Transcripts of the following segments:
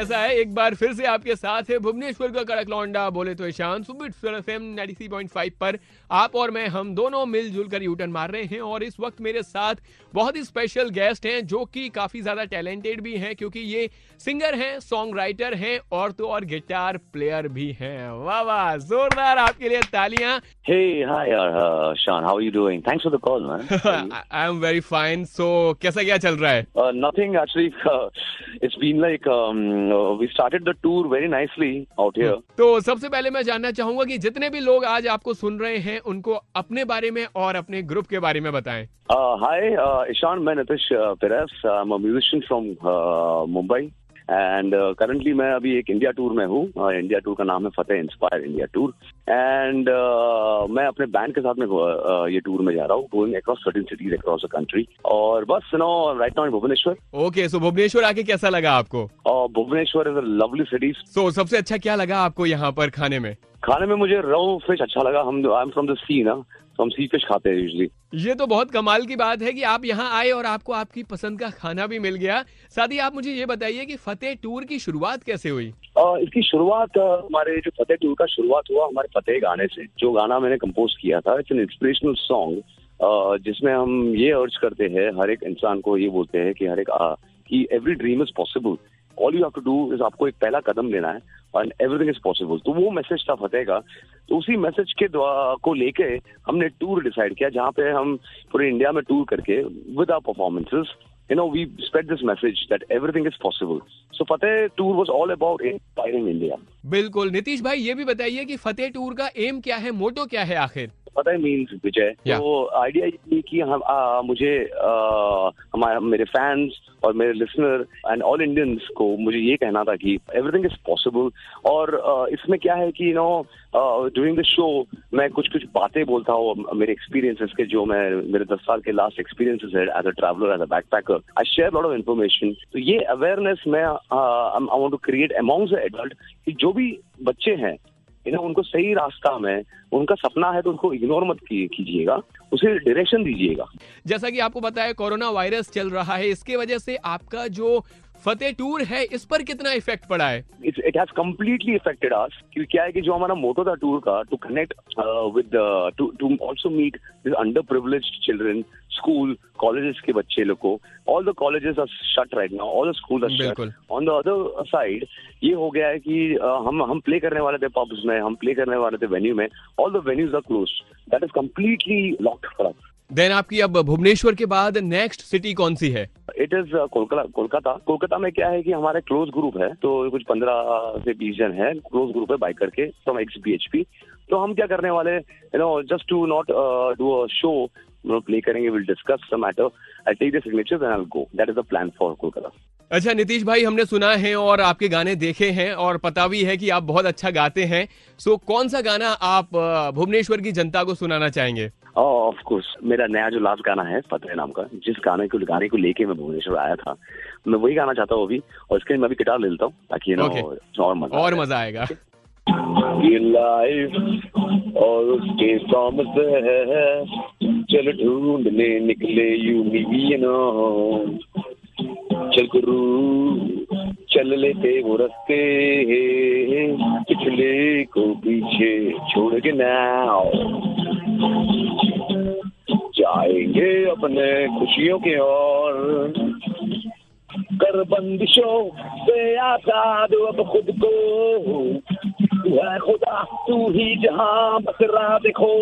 ऐसा है एक बार फिर से आपके साथ है भुवनेश्वर का कड़क लौंडा बोले तो ईशान एफ़ फाइव पर आप और मैं हम दोनों मिलजुल कर यूटर्न मार रहे हैं और इस वक्त मेरे साथ बहुत ही स्पेशल गेस्ट हैं जो कि काफ़ी ज़्यादा टैलेंटेड भी हैं क्योंकि ये सिंगर हैं सॉन्ग राइटर हैं और तो और गिटार प्लेयर भी हैं वाह वाह जोरदार आपके लिए तालियाँ uh, Sean. How are you doing? Thanks for the call, man. I am very fine so कैसा क्या चल रहा है uh, nothing actually. Uh, it's we started the tour very nicely out here तो सबसे पहले मैं जानना चाहूँगा कि जितने भी लोग आज आपको सुन रहे हैं उनको अपने बारे में और अपने ग्रुप के बारे में बताएँ। हाय ईशान मैं Nitish Perez I musician from Mumbai and currently मैं अभी एक इंडिया टूर में हूँ इंडिया टूर का नाम है Fateh inspire India tour and मैं अपने बैंड के साथ में uh, ये टूर में जा रहा हूँ going across certain cities across the country और बस no right now in Bhubaneswar. Okay so Bhubaneswar आके कैसा लगा आपको? Bhubaneswar is a lovely city so सबसे अच्छा क्या लगा आपको यहाँ पर खाने में? खाने में मुझे रो फ़िश अच्छा लगा। हम I am from the sea ना तो हम सी फ़िश खाते हैं यूजली ये तो बहुत कमाल की बात है कि आप यहाँ आए और आपको आपकी पसंद का खाना भी मिल गया। साथ ही आप मुझे ये बताइए कि फतेह टूर की शुरुआत कैसे हुई? आ, इसकी शुरुआत हमारे जो फतेह टूर का शुरुआत हुआ हमारे फतेह गाने से जो गाना मैंने कंपोज किया था इट्स एन इंस्पिरेशनल सॉन्ग जिसमें हम ये अर्ज़ करते हैं हर एक इंसान को ये बोलते हैं कि हर एक कि every dream is possible all you have to do is आपको एक पहला कदम लेना है एंड एवरीथिंग इज़ पॉसिबल तो वो मैसेज था फतेह का तो उसी मैसेज के को लेके हमने टूर डिसाइड किया जहाँ पे हम पूरे इंडिया में टूर करके with our performances you know, we spread this message that everything is possible. So Fateh tour was all about inspiring India. बिल्कुल नीतीश भाई ये भी बताइए कि फतेह टूर का एम क्या है मोटो क्या है आखिर Fateh means विजय तो आइडिया ये कि हम आ, मुझे हमारे मेरे फैंस और मेरे लिसनर एंड ऑल इंडियंस को मुझे ये कहना था कि एवरीथिंग इज़ पॉसिबल और आ, इसमें क्या है कि you know during the show मैं कुछ कुछ बातें बोलता हूँ मेरे एक्सपीरियंसेस के जो मैं मेरे दस साल के लास्ट एक्सपीरियंसेस है as a traveller as a backpacker I share lot of information तो ये अवेयरनेस मैं I want to create amongst adult कि जो भी बच्चे हैं यू नो उनको सही रास्ता में, उनका सपना है तो उनको इग्नोर मत कीजिएगा। उसे डायरेक्शन दीजिएगा। जैसा कि आपको बताया कोरोना वायरस चल रहा है। इसके वजह से आपका जो फतेह टूर है इस पर कितना इफ़ेक्ट पड़ा है? It has completely affected us क्योंकि क्या है कि जो हमारा मोटो था टूर का to connect with to to also meet this underprivileged children school colleges के बच्चे लोग को all the colleges are shut right now all the school are shut on the other side ये हो गया है कि uh, हम हम प्ले करने वाले थे पब्स में हम प्ले करने वाले थे वेन्यू में all the venues are close that is completely locked for us then आपकी अब भुवनेश्वर के बाद नेक्स्ट सिटी कौन सी है? इट इज़ कोलकाता कोलकाता में क्या है कि हमारा क्लोज ग्रुप है तो कुछ पंद्रह से बीस जन है क्लोज ग्रुप है बाइक करके from X B H P तो हम क्या करने वाले you know just to not do a show play करेंगे will discuss the matter I take the signature and I go that is the plan for Kolkata अच्छा नीतीश भाई, हमने सुना है और आपके गाने देखे हैं और पता भी है कि आप बहुत अच्छा गाते हैं। सो कौन सा गाना आप भुवनेश्वर की जनता को सुनाना चाहेंगे? ऑफ़ कोर्स मेरा नया जो लास्ट गाना है फतेह नाम का जिस गाने को गाने को लेके मैं भुवनेश्वर आया था मैं वही गाना चाहता हूँ अभी और इसके लिए मैं भी गिटार ले लेता हूँ ताकि know, Okay. और मज़ा और मज़ा आएगा। ये लाइफ और उसके प्रॉमिस है चल ढूँढने निकले यू मी नो चल गुरु। चल लेते वो रस्ते पिछले को पीछे छोड़ के नाउ जाएँगे अपने खुशियों की ओर। कर बंदिशों से आज़ाद अब खुद को। तू है खुदा, तू ही जहाँ बस राह देखो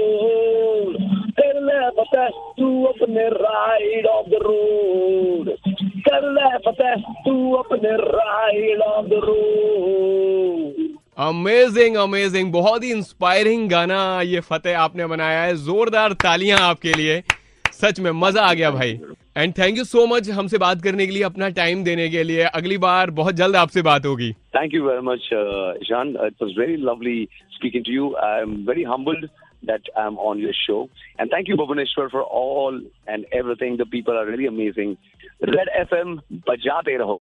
कर ले फतेह तू अपने राइड ऑफ़ द रोड। कर ले फतेह तू अपने अमेजिंग अमेजिंग बहुत ही इंस्पायरिंग गाना ये फतेह आपने बनाया है। जोरदार तालियाँ आपके लिए। सच में मज़ा आ गया भाई। And thank you so much हमसे बात करने के लिए अपना टाइम देने के लिए अगली बार बहुत जल्द आपसे बात होगी thank you very much Ishan it It very lovely speaking to you I am very humbled that I'm on your show. And thank you, Bhubaneswar, for all and everything. The people are really amazing. Red FM, bajate raho.